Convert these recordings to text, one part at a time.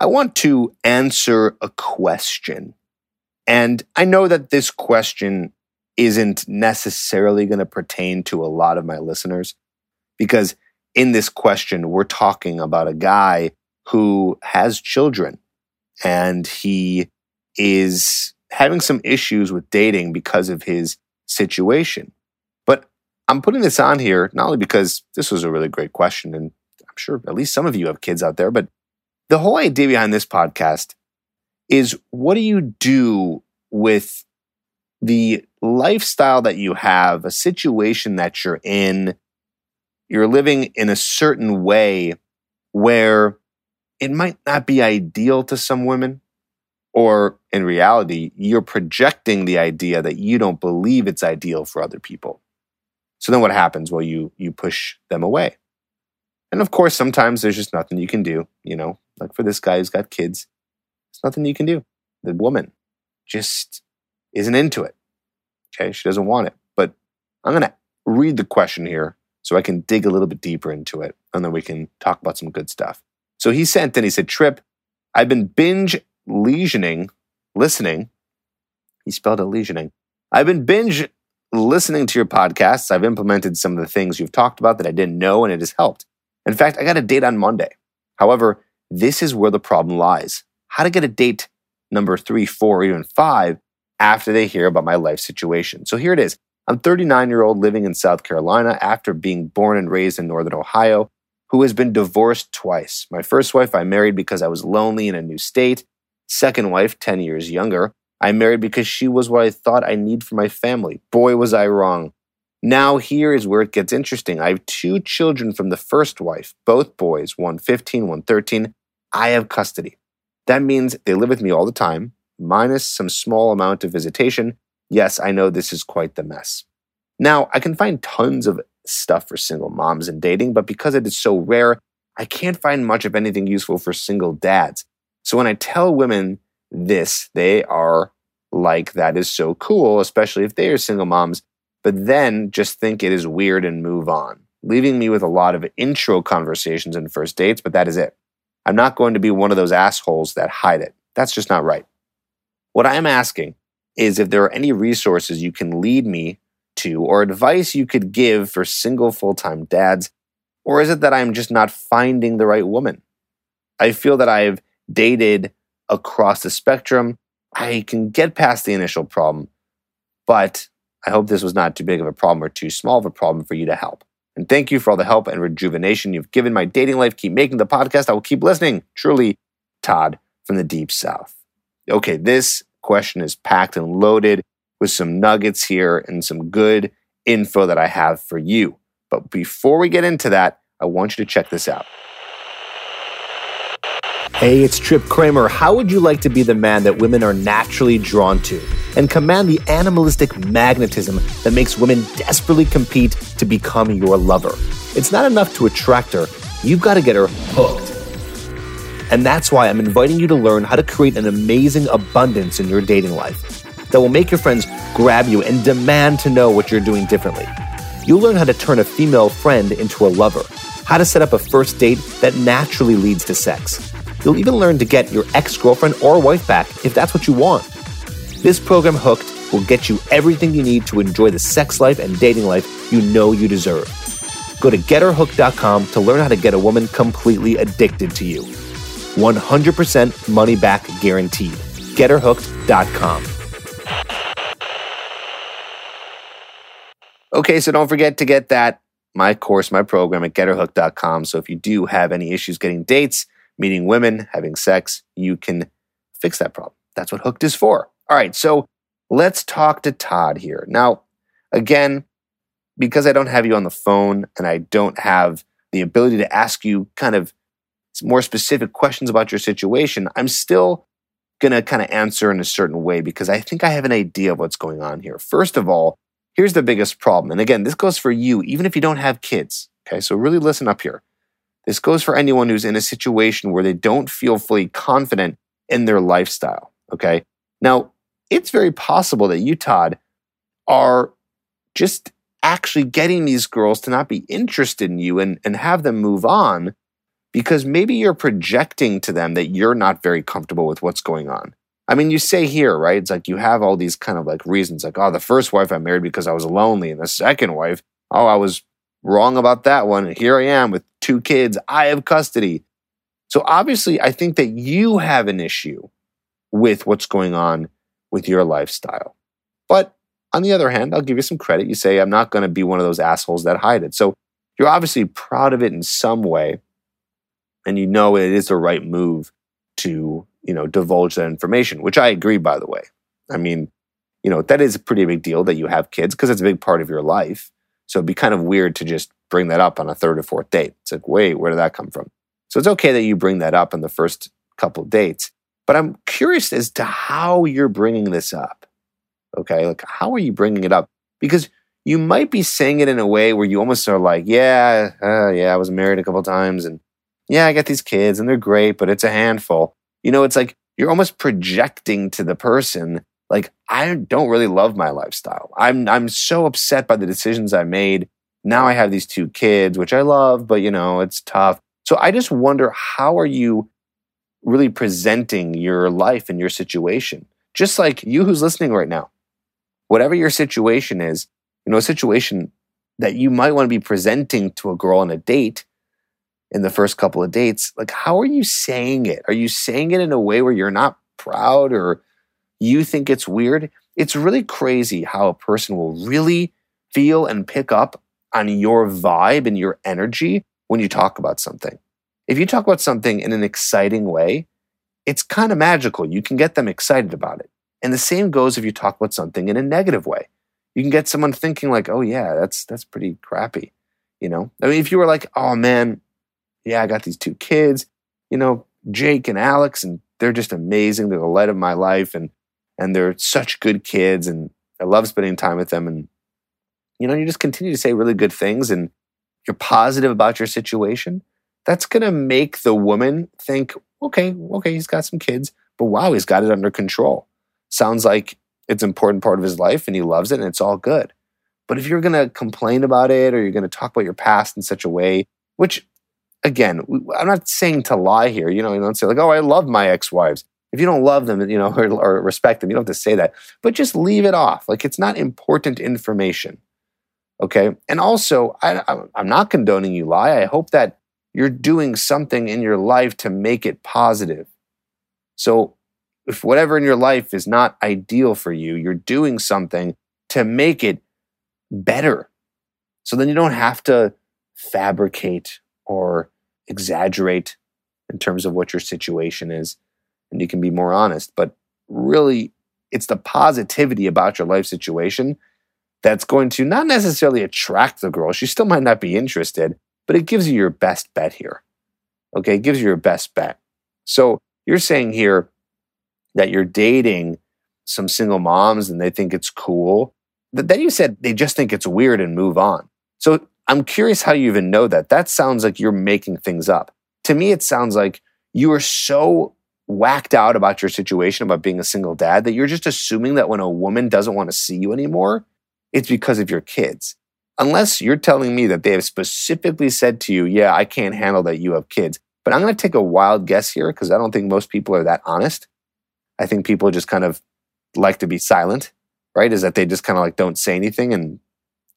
I want to answer a question. And I know that this question isn't necessarily going to pertain to a lot of my listeners because in this question, we're talking about a guy who has children and he is having some issues with dating because of his situation. But I'm putting this on here not only because this was a really great question, and I'm sure at least some of you have kids out there, but the whole idea behind this podcast is what do you do with the lifestyle that you have, a situation that you're in, you're living in a certain way where it might not be ideal to some women, or in reality, you're projecting the idea that you don't believe it's ideal for other people. So then what happens? Well, you you push them away. And of course, sometimes there's just nothing you can do, you know, like for this guy who's got kids, there's nothing you can do. The woman just isn't into it. Okay, she doesn't want it. But I'm going to read the question here so I can dig a little bit deeper into it and then we can talk about some good stuff. So he sent and he said, Tripp, I've been binge lesioning, listening. He spelled it lesioning. I've been binge listening to your podcasts. I've implemented some of the things you've talked about that I didn't know and it has helped. In fact, I got a date on Monday. However, this is where the problem lies. How to get a date number three, four, even five after they hear about my life situation. So here it is. I'm 39 year old living in South Carolina after being born and raised in Northern Ohio, who has been divorced twice. My first wife I married because I was lonely in a new state. Second wife, 10 years younger, I married because she was what I thought I need for my family. Boy, was I wrong. Now, here is where it gets interesting. I have two children from the first wife, both boys, one 15, one 13. I have custody. That means they live with me all the time minus some small amount of visitation, yes, I know this is quite the mess. Now, I can find tons of stuff for single moms and dating, but because it is so rare, I can't find much of anything useful for single dads. So when I tell women this, they are like, that is so cool, especially if they are single moms, but then just think it is weird and move on, leaving me with a lot of intro conversations and first dates, but that is it. I'm not going to be one of those assholes that hide it. That's just not right. What I'm asking is if there are any resources you can lead me to or advice you could give for single full time dads, or is it that I'm just not finding the right woman? I feel that I've dated across the spectrum. I can get past the initial problem, but I hope this was not too big of a problem or too small of a problem for you to help. And thank you for all the help and rejuvenation you've given my dating life. Keep making the podcast. I will keep listening. Truly, Todd from the Deep South okay, this question is packed and loaded with some nuggets here and some good info that I have for you. But before we get into that, I want you to check this out. Hey, it's Tripp Kramer. How would you like to be the man that women are naturally drawn to and command the animalistic magnetism that makes women desperately compete to become your lover? It's not enough to attract her, you've got to get her hooked. And that's why I'm inviting you to learn how to create an amazing abundance in your dating life that will make your friends grab you and demand to know what you're doing differently. You'll learn how to turn a female friend into a lover, how to set up a first date that naturally leads to sex. You'll even learn to get your ex girlfriend or wife back if that's what you want. This program, Hooked, will get you everything you need to enjoy the sex life and dating life you know you deserve. Go to getherhooked.com to learn how to get a woman completely addicted to you. 100% money back guaranteed. GetHerHooked.com. Okay, so don't forget to get that, my course, my program at GetHerHooked.com. So if you do have any issues getting dates, meeting women, having sex, you can fix that problem. That's what Hooked is for. All right, so let's talk to Todd here. Now, again, because I don't have you on the phone and I don't have the ability to ask you kind of more specific questions about your situation, I'm still going to kind of answer in a certain way because I think I have an idea of what's going on here. First of all, here's the biggest problem. And again, this goes for you, even if you don't have kids. Okay, so really listen up here. This goes for anyone who's in a situation where they don't feel fully confident in their lifestyle. Okay, now it's very possible that you, Todd, are just actually getting these girls to not be interested in you and, and have them move on because maybe you're projecting to them that you're not very comfortable with what's going on. I mean, you say here, right? It's like you have all these kind of like reasons, like, oh, the first wife I married because I was lonely, and the second wife, oh, I was wrong about that one. And here I am with two kids. I have custody. So obviously, I think that you have an issue with what's going on with your lifestyle. But on the other hand, I'll give you some credit. You say, I'm not going to be one of those assholes that hide it. So you're obviously proud of it in some way. And you know it is the right move to, you know, divulge that information, which I agree, by the way. I mean, you know, that is a pretty big deal that you have kids because it's a big part of your life. So it'd be kind of weird to just bring that up on a third or fourth date. It's like, wait, where did that come from? So it's okay that you bring that up in the first couple dates. But I'm curious as to how you're bringing this up. Okay. Like, how are you bringing it up? Because you might be saying it in a way where you almost are like, yeah, uh, yeah, I was married a couple times and yeah, I got these kids and they're great, but it's a handful. You know, it's like you're almost projecting to the person, like, I don't really love my lifestyle. I'm, I'm so upset by the decisions I made. Now I have these two kids, which I love, but you know, it's tough. So I just wonder how are you really presenting your life and your situation? Just like you who's listening right now whatever your situation is, you know, a situation that you might want to be presenting to a girl on a date in the first couple of dates, like how are you saying it? Are you saying it in a way where you're not proud or you think it's weird? It's really crazy how a person will really feel and pick up on your vibe and your energy when you talk about something. If you talk about something in an exciting way, it's kind of magical. You can get them excited about it. And the same goes if you talk about something in a negative way. You can get someone thinking like, "Oh yeah, that's that's pretty crappy." You know? I mean, if you were like, "Oh man, yeah, I got these two kids, you know, Jake and Alex and they're just amazing. They're the light of my life and and they're such good kids and I love spending time with them and you know, you just continue to say really good things and you're positive about your situation, that's going to make the woman think, okay, okay, he's got some kids, but wow, he's got it under control sounds like it's an important part of his life and he loves it and it's all good. But if you're going to complain about it or you're going to talk about your past in such a way, which again, I'm not saying to lie here, you know, you don't say like, oh, I love my ex-wives. If you don't love them, you know, or, or respect them, you don't have to say that. But just leave it off. Like it's not important information. Okay. And also, I, I'm not condoning you lie. I hope that you're doing something in your life to make it positive. So if whatever in your life is not ideal for you, you're doing something to make it better. So then you don't have to fabricate or exaggerate in terms of what your situation is. And you can be more honest. But really, it's the positivity about your life situation that's going to not necessarily attract the girl. She still might not be interested, but it gives you your best bet here. Okay, it gives you your best bet. So you're saying here, that you're dating some single moms and they think it's cool. But then you said they just think it's weird and move on. So I'm curious how you even know that. That sounds like you're making things up. To me, it sounds like you are so whacked out about your situation about being a single dad that you're just assuming that when a woman doesn't want to see you anymore, it's because of your kids. Unless you're telling me that they have specifically said to you, yeah, I can't handle that you have kids. But I'm going to take a wild guess here because I don't think most people are that honest. I think people just kind of like to be silent, right? Is that they just kind of like don't say anything and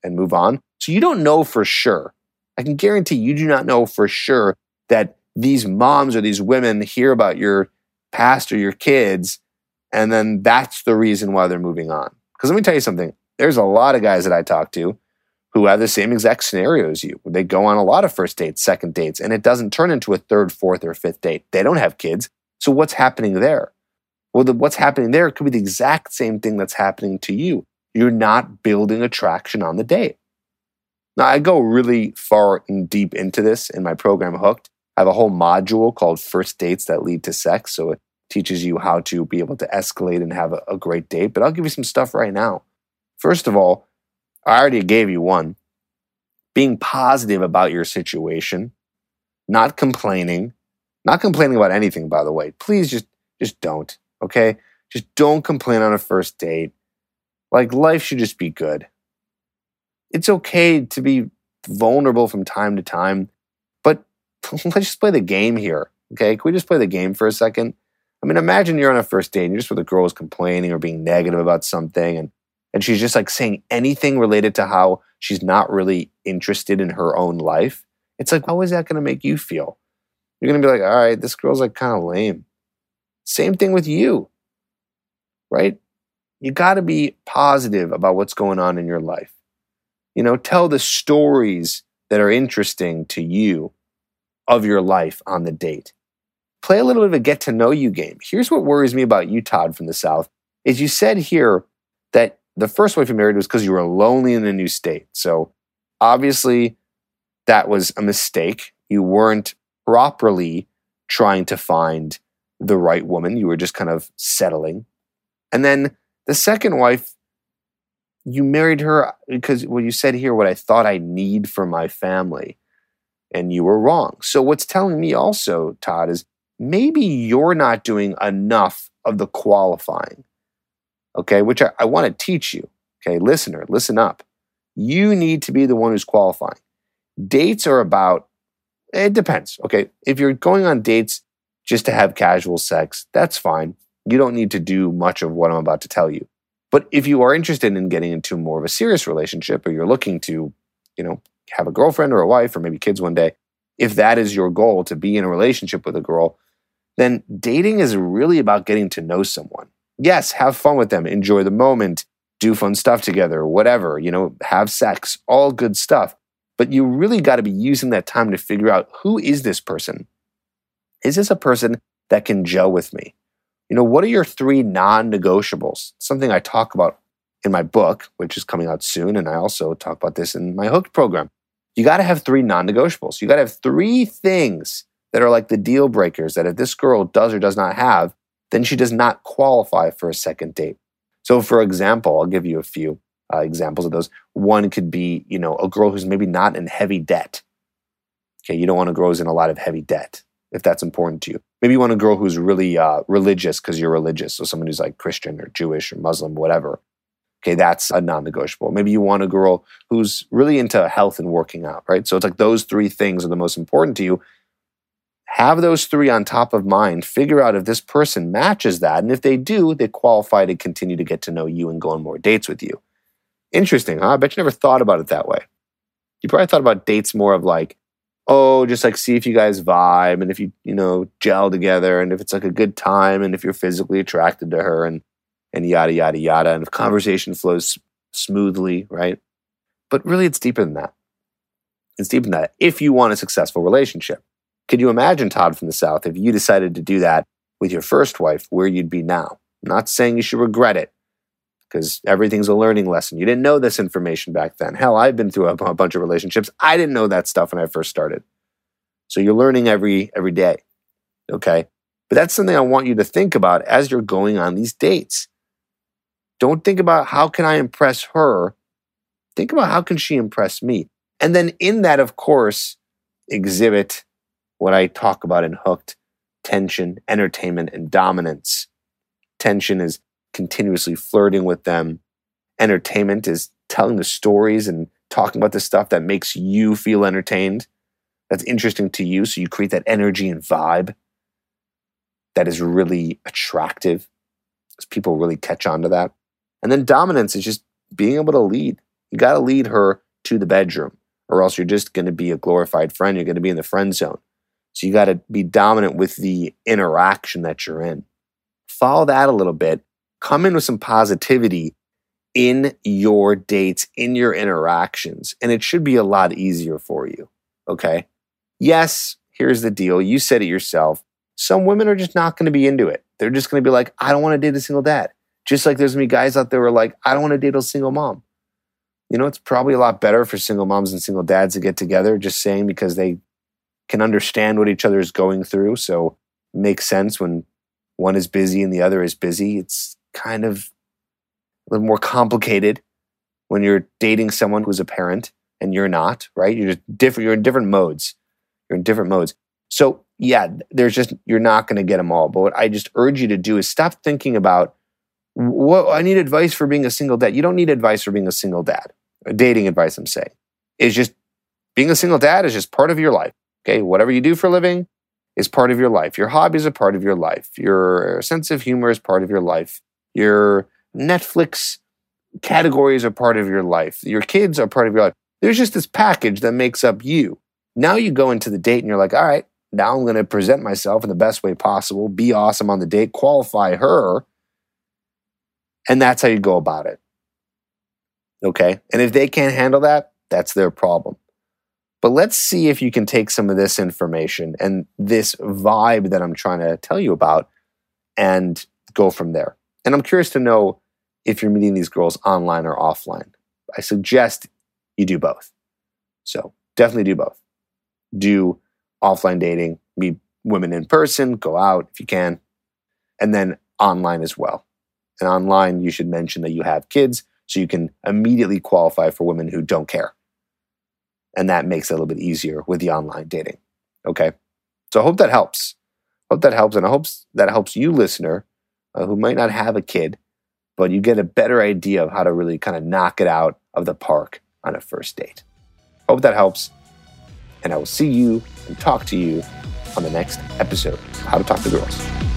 and move on. So you don't know for sure. I can guarantee you do not know for sure that these moms or these women hear about your past or your kids and then that's the reason why they're moving on. Because let me tell you something. There's a lot of guys that I talk to who have the same exact scenario as you. They go on a lot of first dates, second dates, and it doesn't turn into a third, fourth, or fifth date. They don't have kids. So what's happening there? Well, the, what's happening there could be the exact same thing that's happening to you. You're not building attraction on the date. Now, I go really far and deep into this in my program Hooked. I have a whole module called First Dates That Lead to Sex. So it teaches you how to be able to escalate and have a, a great date. But I'll give you some stuff right now. First of all, I already gave you one being positive about your situation, not complaining, not complaining about anything, by the way. Please just, just don't, okay? Just don't complain on a first date. Like life should just be good. It's okay to be vulnerable from time to time, but let's just play the game here, okay? Can we just play the game for a second? I mean, imagine you're on a first date and you're just with a girl who's complaining or being negative about something, and and she's just like saying anything related to how she's not really interested in her own life. It's like, how is that going to make you feel? You're going to be like, all right, this girl's like kind of lame. Same thing with you, right? You got to be positive about what's going on in your life. You know, tell the stories that are interesting to you of your life on the date. Play a little bit of a get to know you game. Here's what worries me about you, Todd from the South, is you said here that the first wife you married was because you were lonely in a new state. So obviously that was a mistake. You weren't properly trying to find the right woman. You were just kind of settling. And then the second wife, you married her uh, because what you said here, what I thought I need for my family. And you were wrong. So what's telling me also, Todd, is maybe you're not doing enough of the qualifying okay, which I, I want to teach you. Okay, listener, listen up. You need to be the one who's qualifying. Dates are about, it depends. Okay, if you're going on dates just to have casual sex, that's fine. You don't need to do much of what I'm about to tell you. But if you are interested in getting into more of a serious relationship or you're looking to, you know, have a girlfriend or a wife or maybe kids one day, if that is your goal to be in a relationship with a girl, then dating is really about getting to know someone yes, have fun with them, enjoy the moment, do fun stuff together, whatever, you know, have sex, all good stuff. But you really got to be using that time to figure out who is this person? Is this a person that can gel with me? You know, what are your three non negotiables? Something I talk about in my book, which is coming out soon. And I also talk about this in my Hooked program. You got to have three non negotiables. You got to have three things that are like the deal breakers that if this girl does or does not have, then she does not qualify for a second date. So, for example, I'll give you a few uh, examples of those. One could be, you know, a girl who's maybe not in heavy debt. Okay, you don't want a girl who's in a lot of heavy debt if that's important to you. Maybe you want a girl who's really uh, religious because you're religious. So, someone who's like Christian or Jewish or Muslim, whatever. Okay, that's a non negotiable. Maybe you want a girl who's really into health and working out, right? So, it's like those three things are the most important to you have those three on top of mind, figure out if this person matches that. And if they do, they qualify to continue to get to know you and go on more dates with you. Interesting, huh? I bet you never thought about it that way. You probably thought about dates more of like, oh, just like see if you guys vibe and if you, you know, gel together and if it's like a good time and if you're physically attracted to her and and yada yada yada and if conversation flows smoothly, right? But really it's deeper than that. It's deeper than that if you want a successful relationship. Could you imagine, Todd from the South, if you decided to do that with your first wife, where you'd be now? Not saying you should regret it, because everything's a learning lesson. You didn't know this information back then. Hell, I've been through a, a bunch of relationships. I didn't know that stuff when I first started. So you're learning every every day. Okay? But that's something I want you to think about as you're going on these dates. Don't think about how can I impress her? Think about how can she impress me? And then in that, of course, exhibit what I talk about in Hooked tension, entertainment, and dominance. Tension is continuously flirting with them. Entertainment is telling the stories and talking about the stuff that makes you feel entertained, that's interesting to you. So you create that energy and vibe that is really attractive. Because people really catch on to that. And then dominance is just being able to lead. You got to lead her to the bedroom, or else you're just going to be a glorified friend. You're going to be in the friend zone. So you got to be dominant with the interaction that you're in. Follow that a little bit. Come in with some positivity in your dates, in your interactions, and it should be a lot easier for you. Okay. Yes, here's the deal. You said it yourself. Some women are just not going to be into it. They're just going to be like, I don't want to date a single dad. Just like there's be guys out there who are like, I don't want to date a single mom. You know, it's probably a lot better for single moms and single dads to get together, just saying because they can understand what each other is going through. So it makes sense when one is busy and the other is busy. It's kind of a little more complicated when you're dating someone who's a parent and you're not, right? You're just different. You're in different modes. You're in different modes. So yeah, there's just you're not going to get them all. But what I just urge you to do is stop thinking about what I need advice for being a single dad. You don't need advice for being a single dad. Dating advice, I'm saying, is just being a single dad is just part of your life. Okay, whatever you do for a living is part of your life. Your hobbies are part of your life. Your sense of humor is part of your life. Your Netflix categories are part of your life. Your kids are part of your life. There's just this package that makes up you. Now you go into the date and you're like, all right, now I'm going to present myself in the best way possible, be awesome on the date, qualify her. And that's how you go about it. Okay. And if they can't handle that, that's their problem. But let's see if you can take some of this information and this vibe that I'm trying to tell you about and go from there. And I'm curious to know if you're meeting these girls online or offline. I suggest you do both. So definitely do both. Do offline dating, meet women in person, go out if you can, and then online as well. And online, you should mention that you have kids so you can immediately qualify for women who don't care. And that makes it a little bit easier with the online dating. Okay. So I hope that helps. Hope that helps. And I hope that helps you, listener, uh, who might not have a kid, but you get a better idea of how to really kind of knock it out of the park on a first date. Hope that helps. And I will see you and talk to you on the next episode How to Talk to Girls.